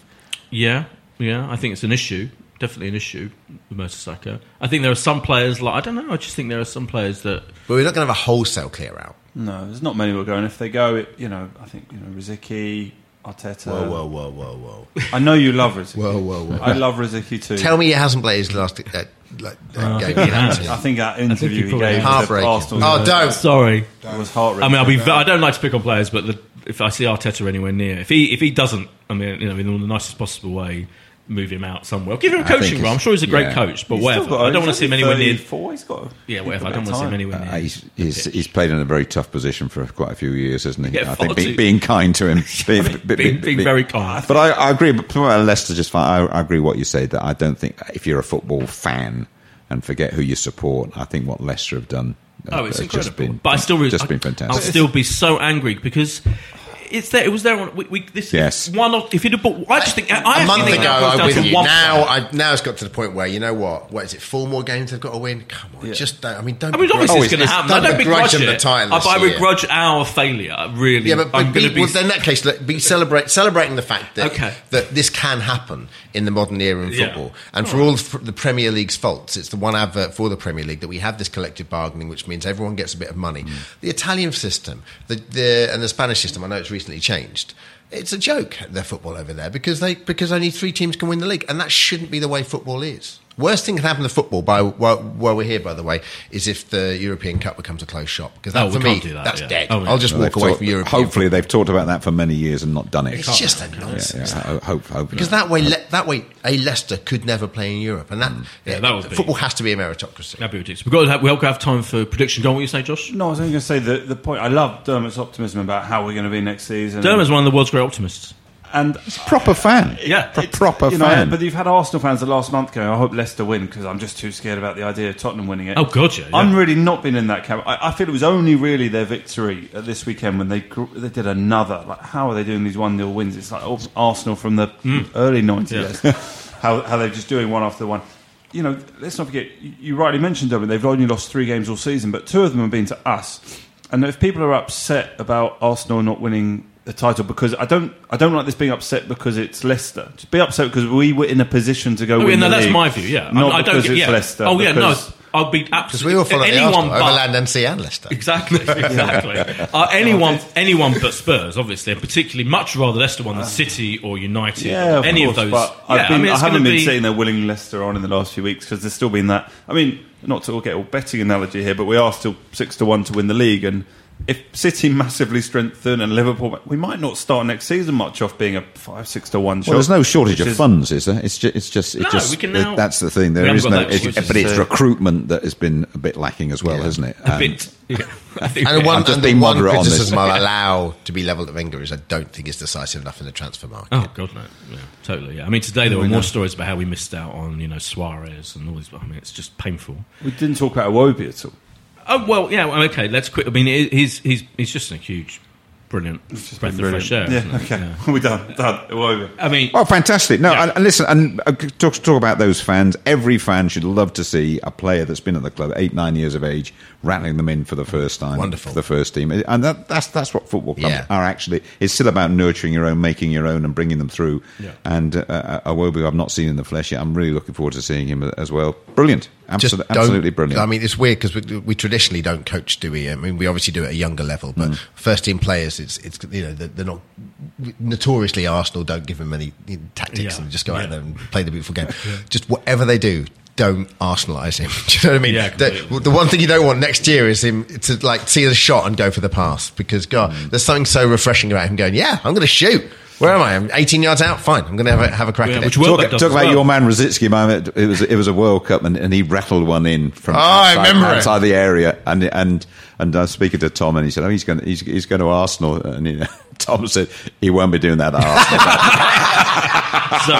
Yeah, yeah, I think it's an issue. definitely an issue with Mertesacker. I think there are some players like I don't know. I just think there are some players that But we're not going to have a wholesale clear out. No, there's not many who are going. If they go, it, you know, I think you know Rosicky, Arteta. Whoa, whoa, whoa, whoa, whoa. I know you love Rosicky. Whoa, whoa, whoa. I love Rosicky too. Tell me he hasn't played his last uh, like, uh, game. I think that interview he he, probably gave has. to Heartbreaking. Arsenal Oh, don't. sorry. That was heart I mean, I'll be. I don't like to pick on players, but the, if I see Arteta anywhere near, if he if he doesn't, I mean, you know, in the nicest possible way, move him out somewhere. Give him a I think coaching role. I'm sure he's a great yeah. coach, but He's whatever. got- I don't want to see him anywhere near. 34, He's got. Yeah, whatever. I don't want to see him anywhere near. Uh, he's, he's, he's played in a very tough position for quite a few years, hasn't he? Yeah, I think be, being kind to him, being, being, being very kind. But I, I agree. But Leicester just fine. I, I agree what you say. That I don't think if you're a football fan and forget who you support, I think what Leicester have done. uh, Oh, it's incredible. Just been, but I still, re- just I, been I'll still be so angry because it's there. It was there on. We, we, this Yes. is one. Of, if you'd have bought, I just think I a actually month think ago, I'm down with to you. Now. I, now it's got to the point where you know what? What is it? Four more games they've got to win. Come on, just don't. I mean, don't. I mean, begrudge- obviously Oh, it's going to it's- happen. don't I don't begrudge begrudge them the title I, I year. begrudge our failure. Really, Yeah, but, I'm but going be, to be. well, in that case, let- be celebrate celebrating the fact that Okay. that this can happen in the modern era in Yeah. football, and for all the, the Premier League's faults, it's the one advert for the Premier League that we have this collective bargaining, which means everyone gets a bit of money. Mm. The Italian system, the, the and the Spanish system, I know it's recently changed. It's a joke their football over there because they because only three teams can win the league, and that shouldn't be the way football is. Worst thing can happen to football, by while, while we're here, by the way, is if the European Cup becomes a closed shop because that Oh, for me that, that's yeah. dead. Oh, yeah. I'll just Well, walk away talked- from Europe. Hopefully, they've talked about that for many years and not done it. It's just a Yeah, nonsense. yeah, ho- hope, hope Because that way, Le- that way, a Leicester could never play in Europe, and that, Mm. Yeah, that would be- football has to be a meritocracy. That'd be ridiculous. We've got to have, we've have time for prediction. Go on, what you say, Josh? No, I was only going to say the the point. I love Dermot's optimism about how we're going to be next season. Dermot's one of the world's great optimists. And proper fan. Yeah. Pro- proper you know, fan. But you've had Arsenal fans the last month going, I hope Leicester win because I'm just too scared about the idea of Tottenham winning it. Oh, God, yeah, yeah. I'm really not been in that camp. I, I feel it was only really their victory at this weekend when they they did another. Like, how are they doing these 1 0 wins? It's like oh, Arsenal from the hmm. early 90s. how, how they're just doing one after one. You know, let's not forget, you you rightly mentioned, Dublin, they've only lost three games all season, but two of them have been to us. And if people are upset about Arsenal not winning the title, because I don't, I don't like this being upset because it's Leicester. Just be upset because we were in a position to go Oh, win yeah, no, the that's league. my view. Yeah, not I, I don't because get, it's yeah. Leicester. Oh yeah, no, I'll be Because absolutely we all follow the anyone Arsenal, but Overland and Sea and Leicester. Exactly, exactly. uh, anyone, anyone but Spurs, obviously, and particularly much rather Leicester one than City or United. Yeah, or of any course, of those. But yeah, I've been, I mean, I it's haven't gonna been be, sitting there willing Leicester on in the last few weeks because there's still been that. I mean, not to get all betting analogy here, but we are still six to one to win the league, and if City massively strengthen and Liverpool, we might not start next season much off being a five six to one. Well, there's no shortage of is- funds, is there? It's just, it's just, it No, just we can now- that's the thing. We There haven't is got no, that, it- but it's recruitment that has been a bit lacking as well, hasn't it? a And- bit. Um, yeah, I think And the one, I'm just and the being one moderate on this. criticism I'll allow to be levelled at Wenger is I don't think it's decisive enough in the transfer market. Oh God, no, yeah, totally. Yeah, I mean, today there were more stories about how we missed out on, you know, Suarez and all these. I mean, it's just painful. We didn't talk about Iwobi at all. Oh well, yeah. well, Okay, let's quit. I mean, he- he's he's he's just a huge, brilliant breath of fresh air. Yeah, okay, Yeah. we're done. Done. Iwobi. I mean, Oh, fantastic! No, Yeah. and, and listen, and uh, talk, talk about those fans. Every fan should love to see a player that's been at the club eight, nine years of age, rattling them in for the first time, Wonderful. for the first team, and that, that's that's what football clubs Yeah. are actually. It's still about nurturing your own, making your own, and bringing them through. Yeah. And uh, uh, Iwobi, I've not seen in the flesh yet. I'm really looking forward to seeing him as well. Brilliant, Just Absolute, don't- absolutely brilliant. I mean, it's weird because we, we traditionally don't coach, do we? I mean, we obviously do it at a younger level, but Mm. first team players, it's it's you know they're, they're not notoriously Arsenal don't give them any tactics Yeah. and just go out there and play the beautiful game. Just whatever they do. Don't Arsenalise him. do you know what I mean? Yeah, the, the one thing you don't want next year is him to like see the shot and go for the pass because God, Mm. there's something so refreshing about him going. Yeah, I'm going to shoot. Where am I? I'm 18 yards out. Fine, I'm going to have a, have a crack Yeah, at which it. will- Talk, talk about well. your man Rosicky, man. It, it was it was a World Cup, and, and he rattled one in from Oh, I outside, remember outside the area. And and and I was speaking to Tom, and he said, "Oh, he's going he's, he's going to Arsenal." And you know, Tom said, "He won't be doing that at Arsenal." so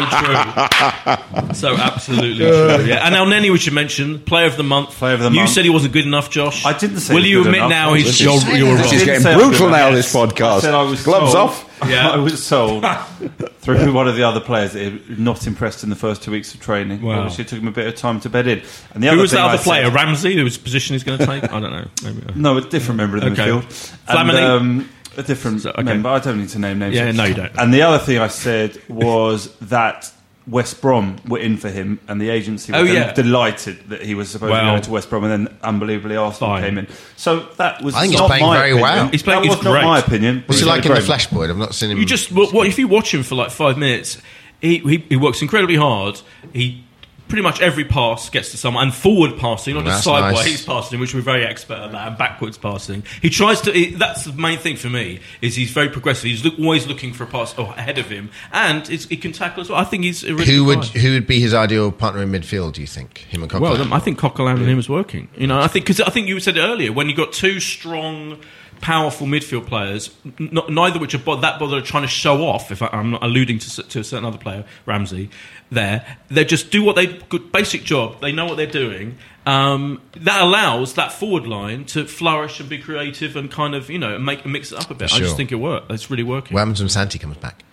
true. so absolutely true. Uh. Yeah. And Elneny, we should mention, player of the month. Player of the you month. You said he wasn't good enough, Josh. I didn't say Will he you good admit enough. now he's was you're, you're that. This is getting say I was brutal now. enough. This podcast. I said I was Gloves told, off. Yeah. I was sold through one of the other players that not impressed in the first two weeks of training. Wow. Obviously, it took him a bit of time to bed in. And the Who other was thing other I player? said- Ramsey, whose position he's going to take? I don't know. Maybe. uh, No, a different member of the Okay. midfield. And, um, a different So, okay. member. I don't need to name names. Yeah, no, you don't. And the other thing I said was that West Brom were in for him, and the agency were Oh, yeah. delighted that he was supposed to go to West Brom, and then unbelievably Arsenal Fine. came in. So that was I think he's not playing my very opinion. well. He's playing- that he's was not great. my opinion. What's he like in the great. Flash Boyd? I've not seen him. You just what, what if you watch him for like five minutes? He, he he works incredibly hard. He pretty much every pass gets to someone and forward passing, not just That's sideways nice. passing, which we're very expert at that, and backwards passing. He tries to. He, that's the main thing for me is he's very progressive. He's look, always looking for a pass oh, ahead of him, and it's, he can tackle as well. I think he's a really who would guy. who would be his ideal partner in midfield? Do you think him and Coquelin? Well, I think Coquelin and him is working. You know, I think because I think you said it earlier when you got two strong, powerful midfield players, n- neither which are bo- that bothered trying to show off. If I, I'm not alluding to, to a certain other player, Ramsey, there they just do what they good basic job. They know what they're doing. Um, that allows that forward line to flourish and be creative and kind of you know make mix it up a bit. I just think it worked. It's really working. what happens when Santi comes back?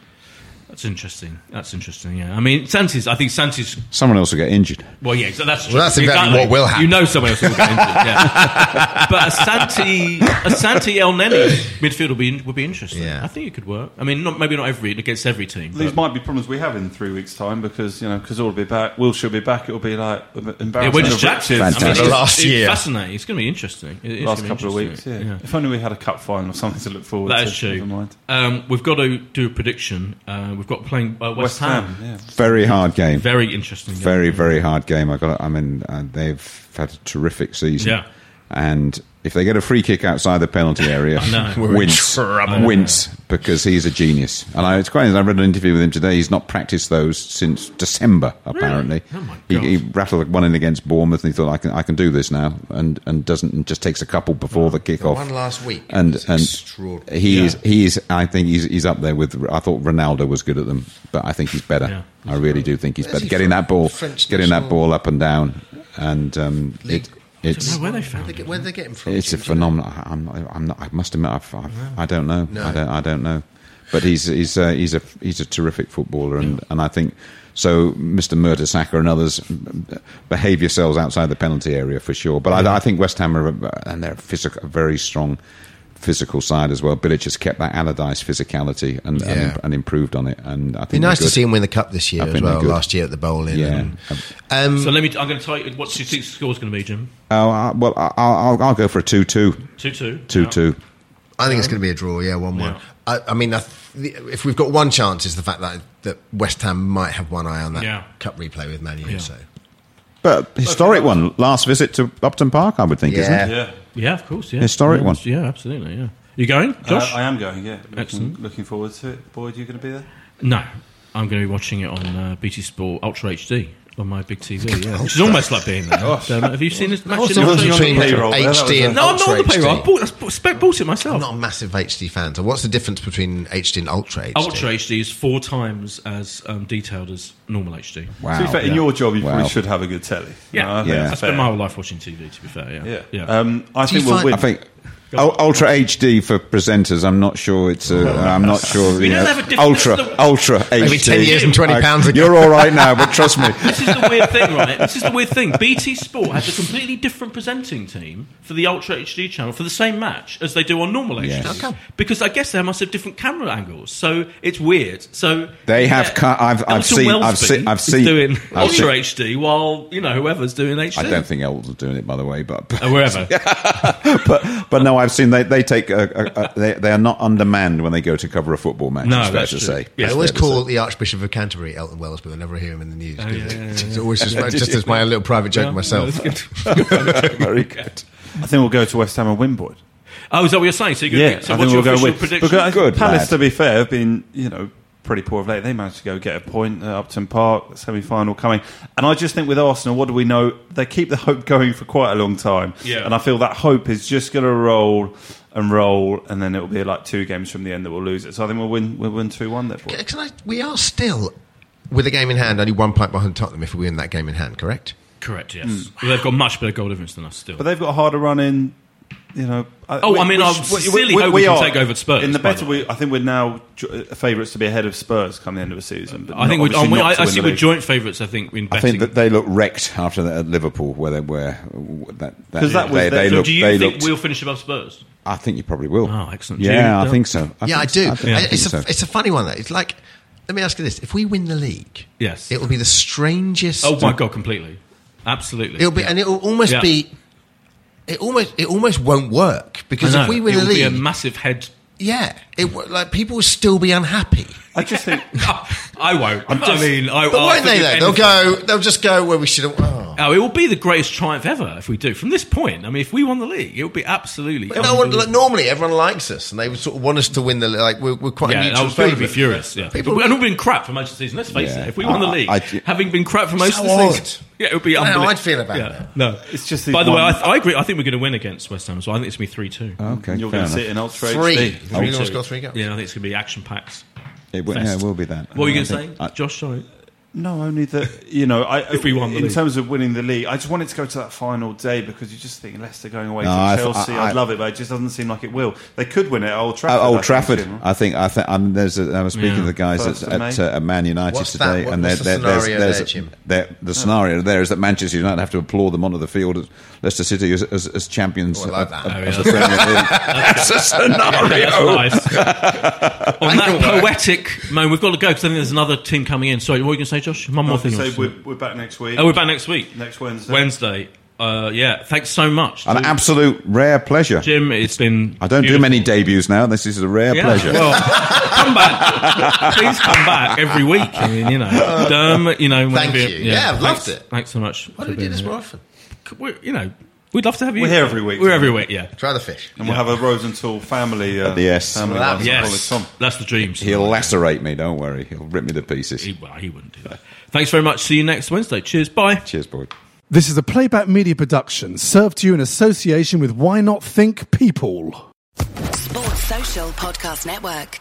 That's interesting. That's interesting. Yeah, I mean, Santi's. I think Santi's Someone else will get injured. well, yeah, so that's Well, that's exactly what will happen. You know, someone else will get injured. Yeah. but a Santi, a Santi Elneny midfield would be would be interesting. Yeah. I think it could work. I mean, not, maybe not every against every team. These might be problems we have in three weeks' time because you know because all will be back, Will should be back. It'll be like yeah, embarrassing. we're just of jacked. riches. I mean, Fantastic. it's, Last it's year. fascinating. It's going to be interesting. It- it's last gonna be couple of weeks. Yeah. interesting. If only we had a cup final or something to look forward That to. is true. Never mind. Um, we've got to do a prediction. We've got playing uh, West, West Ham. Ham. Yeah. Very hard game. Very interesting. game. Very, very hard game. I got. I mean, uh, they've had a terrific season. Yeah. And if they get a free kick outside the penalty area, know. We're wince, wince, because he's a genius. And I, it's quite. I read an interview with him today. He's not practiced those since December. Apparently, Oh, my he, God. he rattled one in against Bournemouth, and he thought, "I can, I can do this now," and and doesn't and just takes a couple before the kick off. one last week and was and extraordinary. he Yeah. is he is. I think he's he's up there with. I thought Ronaldo was good at them, but I think he's better. Yeah. I really do think he's Where's better. he Getting from? that ball, French getting that ball up and down, and um, League. it, it's I don't know where they found Where they him. get, where they get him from? it's a Do you know? phenomenal. I- I'm, not- I'm not, I must admit, I've, I've, I don't know. No. I don't. I don't know. But he's he's uh, he's a he's a terrific footballer, and, and I think so. Mr. Mertesacker and others behave yourselves outside the penalty area for sure. But I, I think West Ham are and they're physical, very strong physical side as well. Bilic has kept that Allardyce physicality and, Yeah. and, and improved on it. And I think Be nice they're to see him win the cup this year I as well. good. Last year at the Boleyn. Yeah. And, um, So let me. I'm going to tell you what do you think the score's going to be, Jim. Oh, I- well, I- I'll, I'll, I'll go for a two-two. Two two. Two-two. I think it's going to be a draw. Yeah, one-one. Yeah. I, I mean, I th- if we've got one chance, is the fact that that West Ham might have one eye on that Yeah. cup replay with Man U. Yeah. So But historic one. Last visit to Upton Park, I would think, isn't it? Yeah. Yeah. Yeah, of course. Yeah, Historic yeah, one. Yeah, absolutely. Yeah. You going, Josh? Uh, I am going. Yeah. Looking, Excellent. looking forward to it. Boyd, you going to be there? No, I'm going to be watching it on uh, BT Sport Ultra HD on my big TV. Yeah, which is almost like being there. Um, have you seen this match? What's in the Ultra difference HD? between payroll there, that was HD and No, I'm not on the payroll. I HD? bought, I bought, it myself. I'm not a massive HD fan. So what's the difference between HD and Ultra HD? Ultra HD is four times as um, detailed as normal HD. Wow. to be fair, in your job, you Wow. probably should have a good telly. Yeah, No, I think Yeah. I that's spend my whole life watching TV. To be fair, yeah, Yeah. yeah. Um, I Do think we'll find- win. I think U- Ultra HD for presenters. I'm not sure it's. Uh, I'm not sure. We you don't know, have a different- Ultra, this is the- Ultra HD. Maybe 10 years and 20 I- pounds ago. You're all right now, but trust me. This is the weird thing, right? This is the weird thing. BT Sport has a completely different presenting team for the Ultra HD channel for the same match as they do on normal HD. Yes. How? Because I guess they must have different camera angles, so it's weird. So They have cut- I've- I've seen- I've seen- I've seen- doing I've Ultra seen- HD while you know whoever's doing HD. I don't think Elton's doing it, by the way, but Uh, wherever. but but no, I've seen they they take a, a, a, they they are not undermanned when they go to cover a football match. No, that's to true. say. Yeah. I always call the Archbishop of Canterbury Elton Welsby, but I never hear him in the news. Oh, yeah, yeah, It's always just, just as my little private joke Yeah, myself. no, good. very good. I think we'll go to West Ham and win, Boyd. Oh, is that what you're saying? So, you're Yeah, gonna, so I what's think your we'll go with prediction? Because Good, Palace, lad. to be fair, have been you know pretty poor of late. They managed to go get a point at Upton Park, semi final coming. And I just think with Arsenal, what do we know? They keep the hope going for quite a long time. Yeah. And I feel that hope is just going to roll and roll, and then it will be like two games from the end that we'll lose it. So I think we'll win. We'll win two one. Therefore, Can I, we are still, with a game in hand, only one point behind Tottenham if we win that game in hand, correct? Correct, yes. Hmm. Well, they've got much better goal difference than us still. but they've got a harder run in. You know. Oh, I mean, I sincerely hope we can take over Spurs, In the better, we, I think we're now uh, favourites to be ahead of Spurs come the end of the season. But I think we, obviously I, not I, to I win see the we're joint favourites. I think in I think that they look wrecked after that at Liverpool, where they were that. 'Cause that was they, they so look. do you they think looked, we'll finish above Spurs? I think you probably will. Oh, excellent. Yeah, I think so. I yeah, I do. I think- it's, a, so. it's a funny one, though. It's like let me ask you this: If we win the league, Yes. it will be the strangest. Oh my god, completely, absolutely. It'll be, and it will almost Yeah. be. It almost, it almost won't work because if we win it the will be a league, massive head. yeah, it w- like people will still be unhappy. I just think I won't. I mean, I, But I won't they? Though they'll go. They'll just go where we should have. Oh. Oh, it will be the greatest triumph ever if we do. From this point, I mean, if we won the league, it would be absolutely. But no one, like, normally, everyone likes us, and they would sort of want us to win the like. We're, we're quite a Yeah, I neutral was going to be furious. Yeah, People- But we- and we've been crap for most of the season. Let's face Yeah. it. If we won the I- league, I- having been crap for most So of the odd. season, yeah, it would be I know how I'd feel about yeah. that. No, It's just the By the way, one- I, I agree. I think we're going to win against West Ham, so I think it's going to be three two. Okay, you're going to sit in Ultra Three. HD. Three going to score three goals. Yeah, I think it's going to be action packed. It will, yeah, it will be that. What were you going to say, I- Josh? Sorry. No, only that you know. I, If we won the in league. terms of winning the league, I just wanted to go to that final day because you just think Leicester going away No, to I Chelsea. I- I'd love it, but it just doesn't seem like it will. They could win it at Old Trafford. Uh, I Old think, Trafford. Jim. I think. I think. Um, there's. A, I was speaking Yeah. to the guys First at, at, uh, Man United What's today, that? What- and what's there- the there- there's, scenario there's, there, Jim? there- the scenario there is that Manchester United have to applaud them onto the field as Leicester City as, as, as champions Oh, I like that. of- Oh, yeah. the Premier League. That's a scenario. That's nice. On that poetic moment, we've got to go because I think there's another team coming in. Sorry, what were you going to say, Josh? One more I thing. say we're, we're back next week. Oh, we're back next week. Next Wednesday. Wednesday. Uh, yeah. Thanks so much, An to absolute rare pleasure. Jim. It's been. I don't do many debuts now. This is a rare Yeah, pleasure. Well, come back. Please come back every week. I mean, you know, Derm, you know. Thank whenever you. Yeah, I've loved thanks, it. Thanks so much. Why don't we do this here. more often? We're, you know, we'd love to have you. We're here every week. We're every week. Yeah. Try the fish. and we'll have a Rosenthal family. Uh, Yes. family Well, one, that- so Yes. call it Tom. That's the dream. He'll lacerate me. Don't worry. He'll rip me to pieces. He, well, he wouldn't do that. Thanks very much. See you next Wednesday. Cheers. Bye. Cheers, boy. This is a playback media production served to you in association with Why Not Think People. Sports Social Podcast Network.